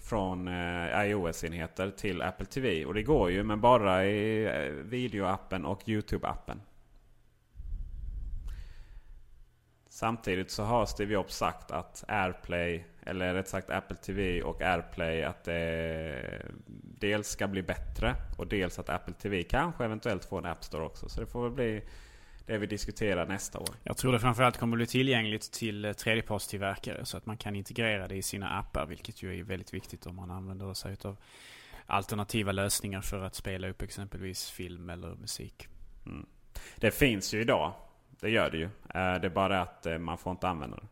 från iOS-enheter till Apple TV. Och det går ju, men bara i videoappen och YouTube-appen. Samtidigt så har Steve Jobs sagt att AirPlay, eller rätt sagt Apple TV och AirPlay, att det dels ska bli bättre och dels att Apple TV kanske eventuellt får en App Store också. Så det får väl bli det vi diskuterar nästa år. Jag tror det framförallt kommer bli tillgängligt till tredjepartstillverkare så att man kan integrera det i sina appar, vilket ju är väldigt viktigt om man använder sig av alternativa lösningar för att spela upp exempelvis film eller musik. Mm. Det finns ju idag det gör det ju. Eh, det är bara att eh, man får inte använda det.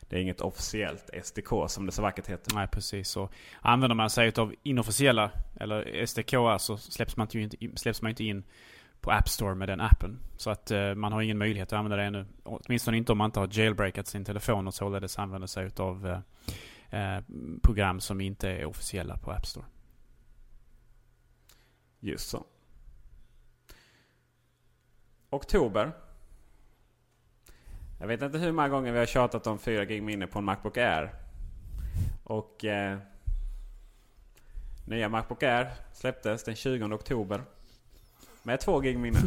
Det är inget officiellt SDK som det så vackert heter. Nej precis. Så använder man sig av inofficiella eller SDK så släpps man, inte, släpps man inte in på App Store med den appen. Så att uh, man har ingen möjlighet att använda det ännu. Åtminstone inte om man inte har jailbreakat sin telefon och således använder sig av program som inte är officiella på App Store. Just så. Oktober. Jag vet inte hur många gånger vi har tjatat om 4 gig minne på en Macbook Air. Och eh, nya Macbook Air släpptes den 20 oktober. Med 2 gig minne.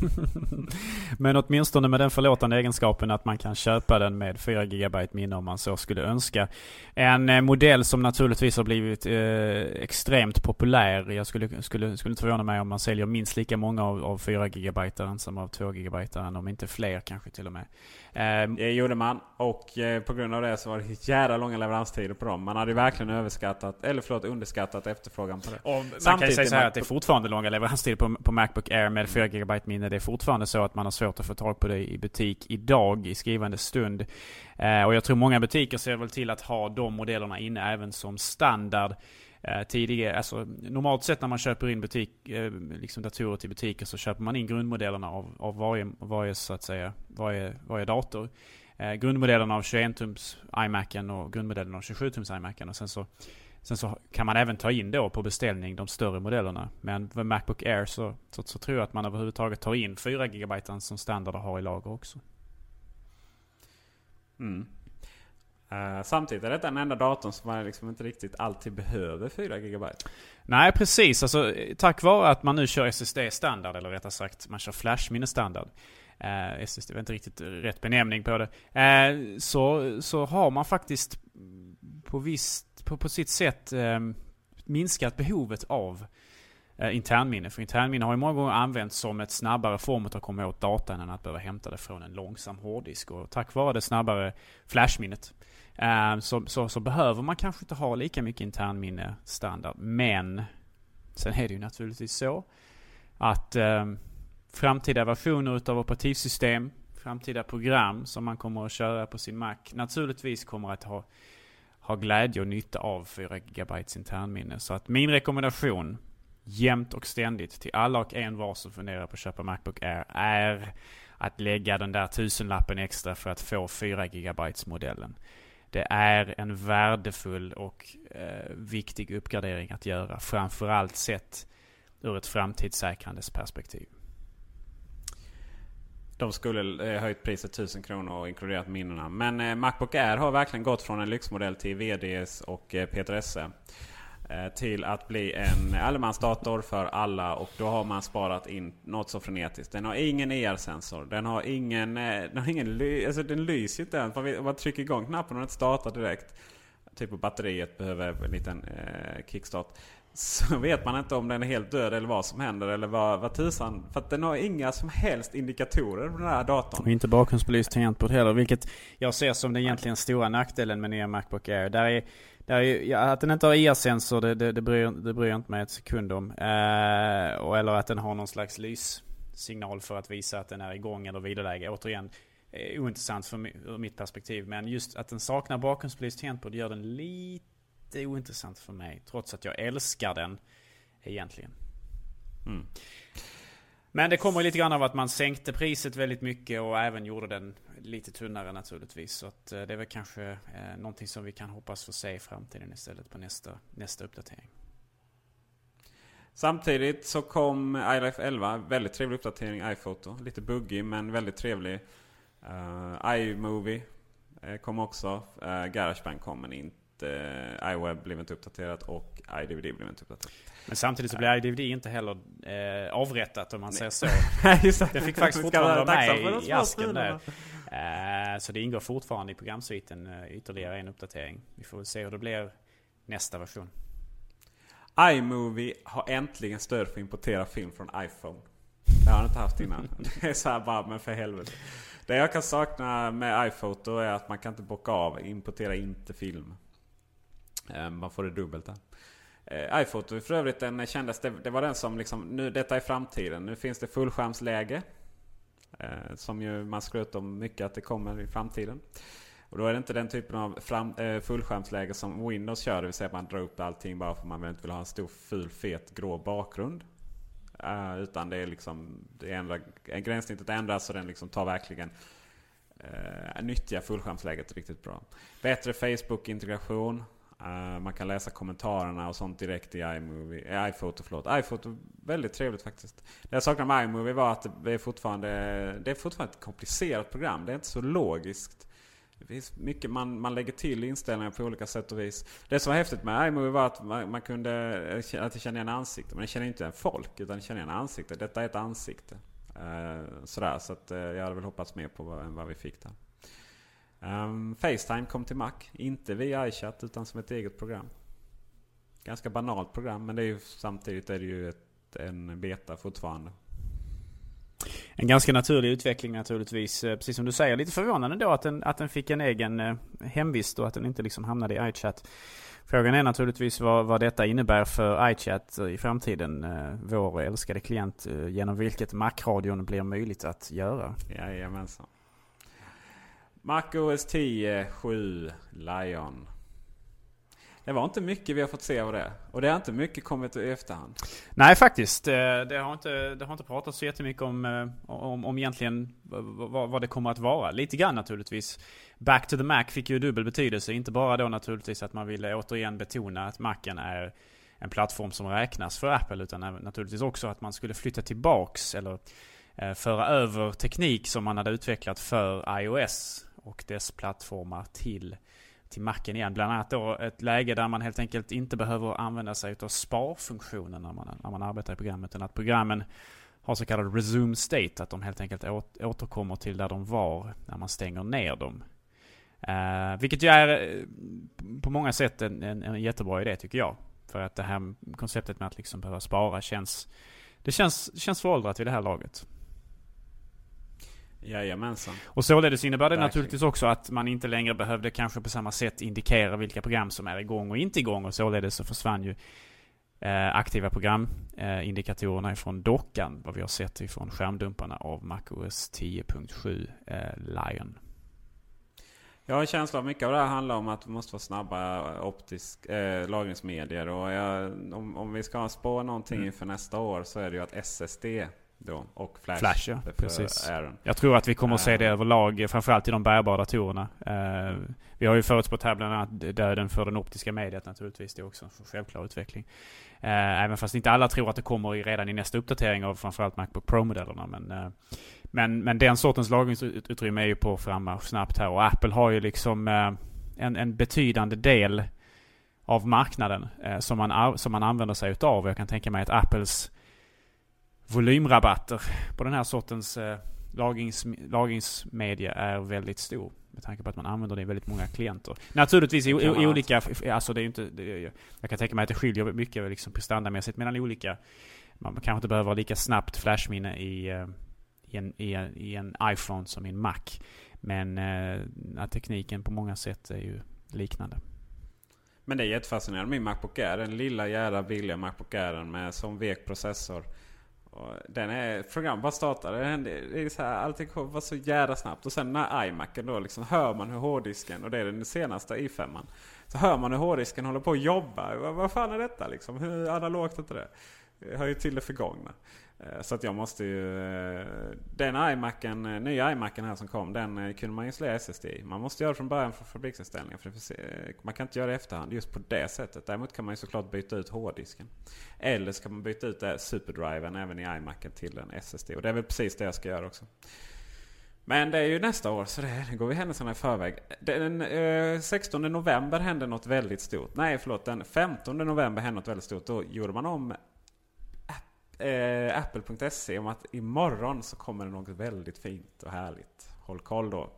Men åtminstone med den förlåtande egenskapen att man kan köpa den med 4 GB minne om man så skulle önska. En eh, modell som naturligtvis har blivit eh, extremt populär. Jag skulle, skulle, skulle inte förvåna mig om man säljer minst lika många av, av 4 GB som av 2 GB, om inte fler kanske till och med. Eh, det gjorde man och eh, på grund av det så var det jävla långa leveranstider på dem. Man hade verkligen överskattat, eller förlåt underskattat efterfrågan på det. Och man Samtidigt kan ju säga så här att det är fortfarande långa leveranstider på, på Macbook Air med 4 GB minne. Det är fortfarande så att man har svårt att få tag på det i butik idag i skrivande stund. Eh, och jag tror många butiker ser väl till att ha de modellerna inne även som standard. Eh, Tidigare, alltså, normalt sett när man köper in butik, eh, liksom datorer till butiker så köper man in grundmodellerna av, av varje, varje, så att säga, varje, varje dator. Eh, grundmodellerna av 21-tums iMacen och grundmodellen av 27-tums iMacen. Och sen så, sen så kan man även ta in då på beställning de större modellerna. Men med Macbook Air så, så, så tror jag att man överhuvudtaget tar in 4 GB som standard och har i lager också. Mm. Uh, samtidigt är detta den enda datorn som man liksom inte riktigt alltid behöver 4 GB. Nej precis, alltså, tack vare att man nu kör SSD standard, eller rättare sagt man kör flashminne standard. Uh, SSD var inte riktigt rätt benämning på det. Uh, så, så har man faktiskt på, visst, på, på sitt sätt eh, minskat behovet av eh, internminne. För internminne har ju många gånger använts som ett snabbare form att komma åt datan än att behöva hämta det från en långsam hårddisk. Och tack vare det snabbare flashminnet eh, så, så, så, behöver man kanske inte ha lika mycket internminne standard. Men sen är det ju naturligtvis så att eh, framtida versioner utav operativsystem, framtida program som man kommer att köra på sin Mac naturligtvis kommer att ha, ha glädje och nytta av 4 GB internminne. Så att min rekommendation jämt och ständigt till alla och en var som funderar på att köpa Macbook Air är att lägga den där tusenlappen extra för att få 4 GB modellen. Det är en värdefull och eh, viktig uppgradering att göra. Framförallt sett ur ett framtidssäkrandes perspektiv. De skulle eh, höjt priset 1000 kronor och inkluderat minnena. Men eh, Macbook Air har verkligen gått från en lyxmodell till VDS och eh, Peter Esse. Eh, till att bli en allemansdator för alla och då har man sparat in något så frenetiskt. Den har ingen ER-sensor. Den har ingen... Eh, den, har ingen ly alltså den lyser inte ens. Man trycker igång knappen och den startar direkt. Typ på batteriet behöver en liten eh, kickstart. Så vet man inte om den är helt död eller vad som händer eller vad, vad tusan. För att den har inga som helst indikatorer på den här datorn. Och inte bakgrundsbelyst tangentbord heller. Vilket jag ser som den egentligen stora nackdelen med nya Macbook Air. Där är är, ja, att den inte har IR-sensor det, det, det, bryr, det bryr jag inte mig ett sekund om. Eh, och, eller att den har någon slags lyssignal för att visa att den är igång eller vidareläge. Återigen, eh, ointressant från ur mitt perspektiv. Men just att den saknar bakgrundsbelyst tangentbord gör den lite ointressant för mig. Trots att jag älskar den egentligen. Mm. Men det kommer lite grann av att man sänkte priset väldigt mycket och även gjorde den lite tunnare naturligtvis. Så att eh, det är väl kanske eh, någonting som vi kan hoppas få se i framtiden istället på nästa, nästa uppdatering. Samtidigt så kom iLife 11, väldigt trevlig uppdatering, iPhoto. Lite buggig men väldigt trevlig. Uh, iMovie kom också. Uh, Garageband kom men inte eh, iWeb blev inte uppdaterat och iDVD blev inte uppdaterat. Men samtidigt så blir iDVD inte heller eh, avrättat om man säger så. det fick faktiskt fortfarande vara med i asken där. Eh, så det ingår fortfarande i programsviten eh, ytterligare en uppdatering. Vi får väl se hur det blir nästa version. iMovie har äntligen stöd för att importera film från iPhone. Det har han inte haft innan. Det är så här bara, men för helvete. Det jag kan sakna med iPhoto är att man kan inte bocka av, importera inte film. Eh, man får det dubbelt där. iPhoto iPhoto för övrigt den kändes, det, det, var den som liksom, nu detta är framtiden. Nu finns det fullskärmsläge. Som ju man skröt om mycket att det kommer i framtiden. Och då är det inte den typen av fram, eh, fullskärmsläge som Windows kör. Det vill säga att man drar upp allting bara för att man inte vill ha en stor ful fet grå bakgrund. Uh, utan det är liksom det ändrar, gränssnittet ändras så den liksom tar verkligen uh, nyttjar fullskärmsläget riktigt bra. Bättre Facebook-integration. Uh, man kan läsa kommentarerna och sånt direkt i iMovie, eh, iPhoto. Förlåt. iPhoto, väldigt trevligt faktiskt. Det jag saknade med iMovie var att det är fortfarande, det är fortfarande ett komplicerat program. Det är inte så logiskt. Det finns mycket man, man lägger till inställningar på olika sätt och vis. Det som var häftigt med iMovie var att man, man kunde eh, att det kände igen ansikten. Men det känner inte igen folk utan det känner igen ansikte. Detta är ett ansikte. Uh, sådär, så att, uh, jag hade väl hoppats mer på vad, än vad vi fick där. Um, Facetime kom till Mac. Inte via iChat utan som ett eget program. Ganska banalt program men det är ju, samtidigt är det ju ett, en beta fortfarande. En ganska naturlig utveckling naturligtvis. Eh, precis som du säger. Lite förvånande då att den, att den fick en egen eh, hemvist och att den inte liksom hamnade i iChat. Frågan är naturligtvis vad, vad detta innebär för iChat i framtiden. Eh, vår älskade klient genom vilket Mac-radion blir möjligt att göra. Jajamensan. Mac OS 10 7 Lion. Det var inte mycket vi har fått se av det. Och det har inte mycket kommit i efterhand. Nej faktiskt. Eh, det har inte, det har inte pratats så jättemycket om, eh, om, om egentligen vad, vad det kommer att vara. Lite grann naturligtvis. Back to the Mac fick ju dubbel betydelse. Inte bara då naturligtvis att man ville återigen betona att Macen är en plattform som räknas för Apple. Utan naturligtvis också att man skulle flytta tillbaks eller eh, föra över teknik som man hade utvecklat för iOS och dess plattformar till, till macken igen. Bland annat då ett läge där man helt enkelt inte behöver använda sig av sparfunktionen när man, när man arbetar i programmet. Utan att programmen har så kallad resume state. Att de helt enkelt återkommer till där de var när man stänger ner dem. Uh, vilket ju är eh, på många sätt en, en, en, jättebra idé tycker jag. För att det här konceptet med att liksom behöva spara känns... Det känns, känns föråldrat vid det här laget. Jajamensan. Och således innebär det Verkligen. naturligtvis också att man inte längre behövde kanske på samma sätt indikera vilka program som är igång och inte igång. Och således så försvann ju eh, aktiva programindikatorerna ifrån dockan. Vad vi har sett ifrån skärmdumparna av MacOS 10.7 eh, Lion. Jag har en känsla av att mycket av det här handlar om att det måste vara snabba optisk, eh, lagringsmedier. Och jag, om, om vi ska spå någonting Mm. inför nästa år så är det ju att SSD då och Flash, Flash, ja. Precis. Aaron. Jag tror att vi kommer att se det Eh. överlag, framförallt i de bärbara datorerna. Eh, vi har ju förutspått här bland annat döden för den optiska mediet naturligtvis. Det är också en självklar utveckling. Eh, även fast inte alla tror att det kommer redan i nästa uppdatering av framförallt Macbook Pro-modellerna. Men, men, men den sortens lagringsutrymme är ju på frammarsch snabbt här. Och Apple har ju liksom en, en betydande del av marknaden som, man, som man använder sig utav. Jag kan tänka mig att Apples volymrabatter på den här sortens eh, lagrings, lagringsmedia är väldigt stor. Med tanke på att man använder det i väldigt många klienter. Naturligtvis i, i, olika... Alltså det är inte... Det, jag kan tänka mig att det skiljer mycket liksom prestandamässigt mellan olika... Man kanske inte behöver ha lika snabbt flashminne i, eh, i, en, i, en, i en iPhone som i en Mac. Men eh, tekniken på många sätt är ju liknande. Men det är jättefascinerande. Min Macbook Air, den lilla jävla billiga Macbook Air med som vek processor. Och den är, program bara startade, Det det är så här, allting var så jävla snabbt. Och sen när iMacen då liksom hör man hur hårddisken, och det är den senaste i5. Så hör man hur hårddisken håller på att jobba. Vad, vad fan är detta liksom? Hur analogt är inte det? Det hör ju till det förgångna. Eh, så att jag måste ju... Eh, den iMacen, eh, nya iMacen här som kom, den kunde man installera SSD i. Man måste göra det från början från fabriksinställningar. För man kan inte göra det i efterhand just på det sättet. Däremot kan man ju såklart byta ut hårddisken. Eller så kan man byta ut superdriven även i iMacen till en SSD. Och det är väl precis det jag ska göra också. Men det är ju nästa år så det, det går vi händelserna i förväg. Den eh, 16 november hände något väldigt stort. Nej förlåt, den 15 november hände något väldigt stort. Då gjorde man om eh, Apple.se om att imorgon så kommer det något väldigt fint och härligt. Håll koll då.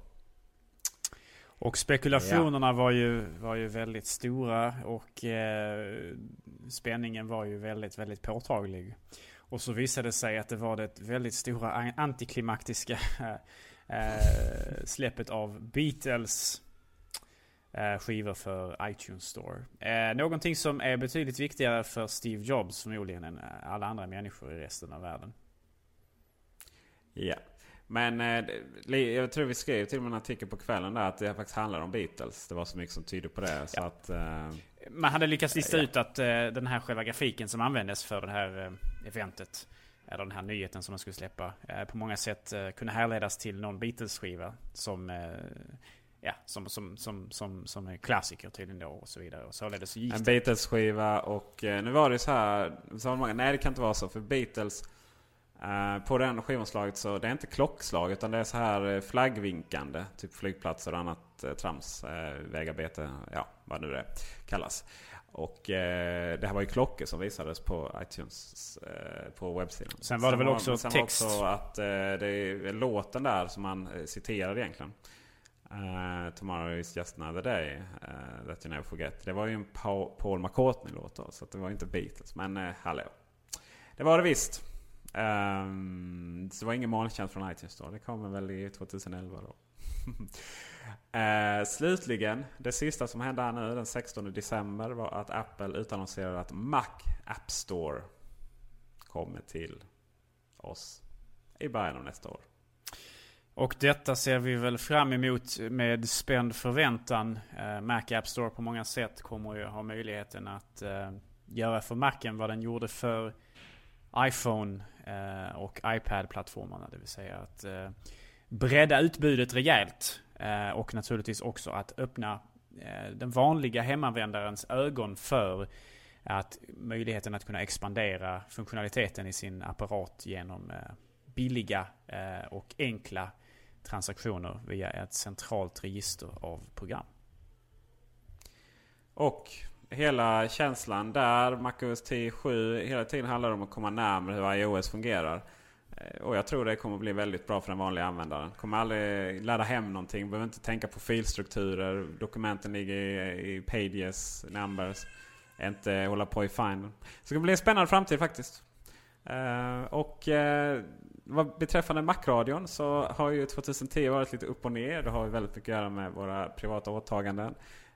Och spekulationerna var, ju, var ju väldigt stora och eh, spänningen var ju väldigt, väldigt påtaglig. Och så visade det sig att det var det väldigt stora an- antiklimaktiska eh, släppet av Beatles skivor för iTunes Store. Eh, någonting som är betydligt viktigare för Steve Jobs förmodligen än alla andra människor i resten av världen. Ja. Men eh, jag tror vi skrev till och med en artikel på kvällen där att det faktiskt handlar om Beatles. Det var så mycket som tyder på det. Så att, eh, Man hade lyckats lista ut att eh, den här själva grafiken som användes för det här eh, eventet, eller den här nyheten som de skulle släppa, eh, på många sätt eh, kunde härledas till någon Beatles-skiva som, eh, ja, som, som, som, som, som är klassiker tydligen då och så vidare. Och således så gick En. Beatles-skiva och eh, nu var det så här. Så många, nej det kan inte vara så för Beatles eh, på den skivomslaget så det är inte klockslag utan det är så här eh, flaggvinkande. Typ flygplatser och annat eh, trams. Eh, vägarbete, ja vad nu det kallas. Och eh, det här var ju klockor som visades på iTunes på webbsidan. Sen var det väl också sen text. Var också att det är låten där som man citerar egentligen. Eh, uh, Tomorrow is just another day uh, that you never forget. Det var ju en Pa- Paul McCartney-låt då, så det var inte Beatles. Men uh, hallå. Det var det visst. Um, så det var ingen molntjänst från iTunes då. Det kommer väl i 2011 då. uh, slutligen, det sista som hände här nu den 16 december var att Apple utannonserade att Mac App Store kommer till oss i början av nästa år. Och detta ser vi väl fram emot med spänd förväntan. Eh, Mac App Store på många sätt kommer ju ha möjligheten att eh, göra för Macen vad den gjorde för iPhone eh, och iPad-plattformarna. Det vill säga att bredda utbudet rejält. Och naturligtvis också att öppna den vanliga hemanvändarens ögon för att möjligheten att kunna expandera funktionaliteten i sin apparat genom billiga och enkla transaktioner via ett centralt register av program. Och hela känslan där, MacOS 10.7, hela tiden handlar om att komma närmare hur iOS fungerar. Eh, och jag tror det kommer bli väldigt bra för den vanliga användaren. Kommer aldrig ladda hem någonting, behöver inte tänka på filstrukturer. Dokumenten ligger i, i Pages, Numbers. Inte hålla på i Find. Så det bli en spännande framtid faktiskt. Eh, och eh, vad beträffande Macradion så har ju 2010 varit lite upp och ner. Det har ju väldigt mycket att göra med våra privata åtaganden.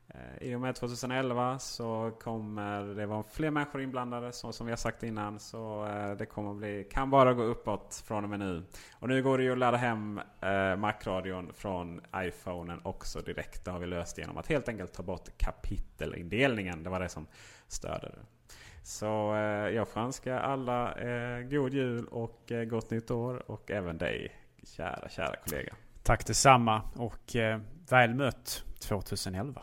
Eh, I och med 2011 så kommer det vara fler människor inblandade så som vi har sagt innan. Så eh, det kommer bli, kan bara gå uppåt från och med nu. Och nu går det ju att ladda hem eh, Macradion från iPhonen också direkt. Det har vi löst genom att helt enkelt ta bort kapitelindelningen. Det var det som störde det. Så eh, jag får önska alla eh, god jul och eh, gott nytt år. Och även dig kära, kära kollega. Tack detsamma och eh, väl mött 2011.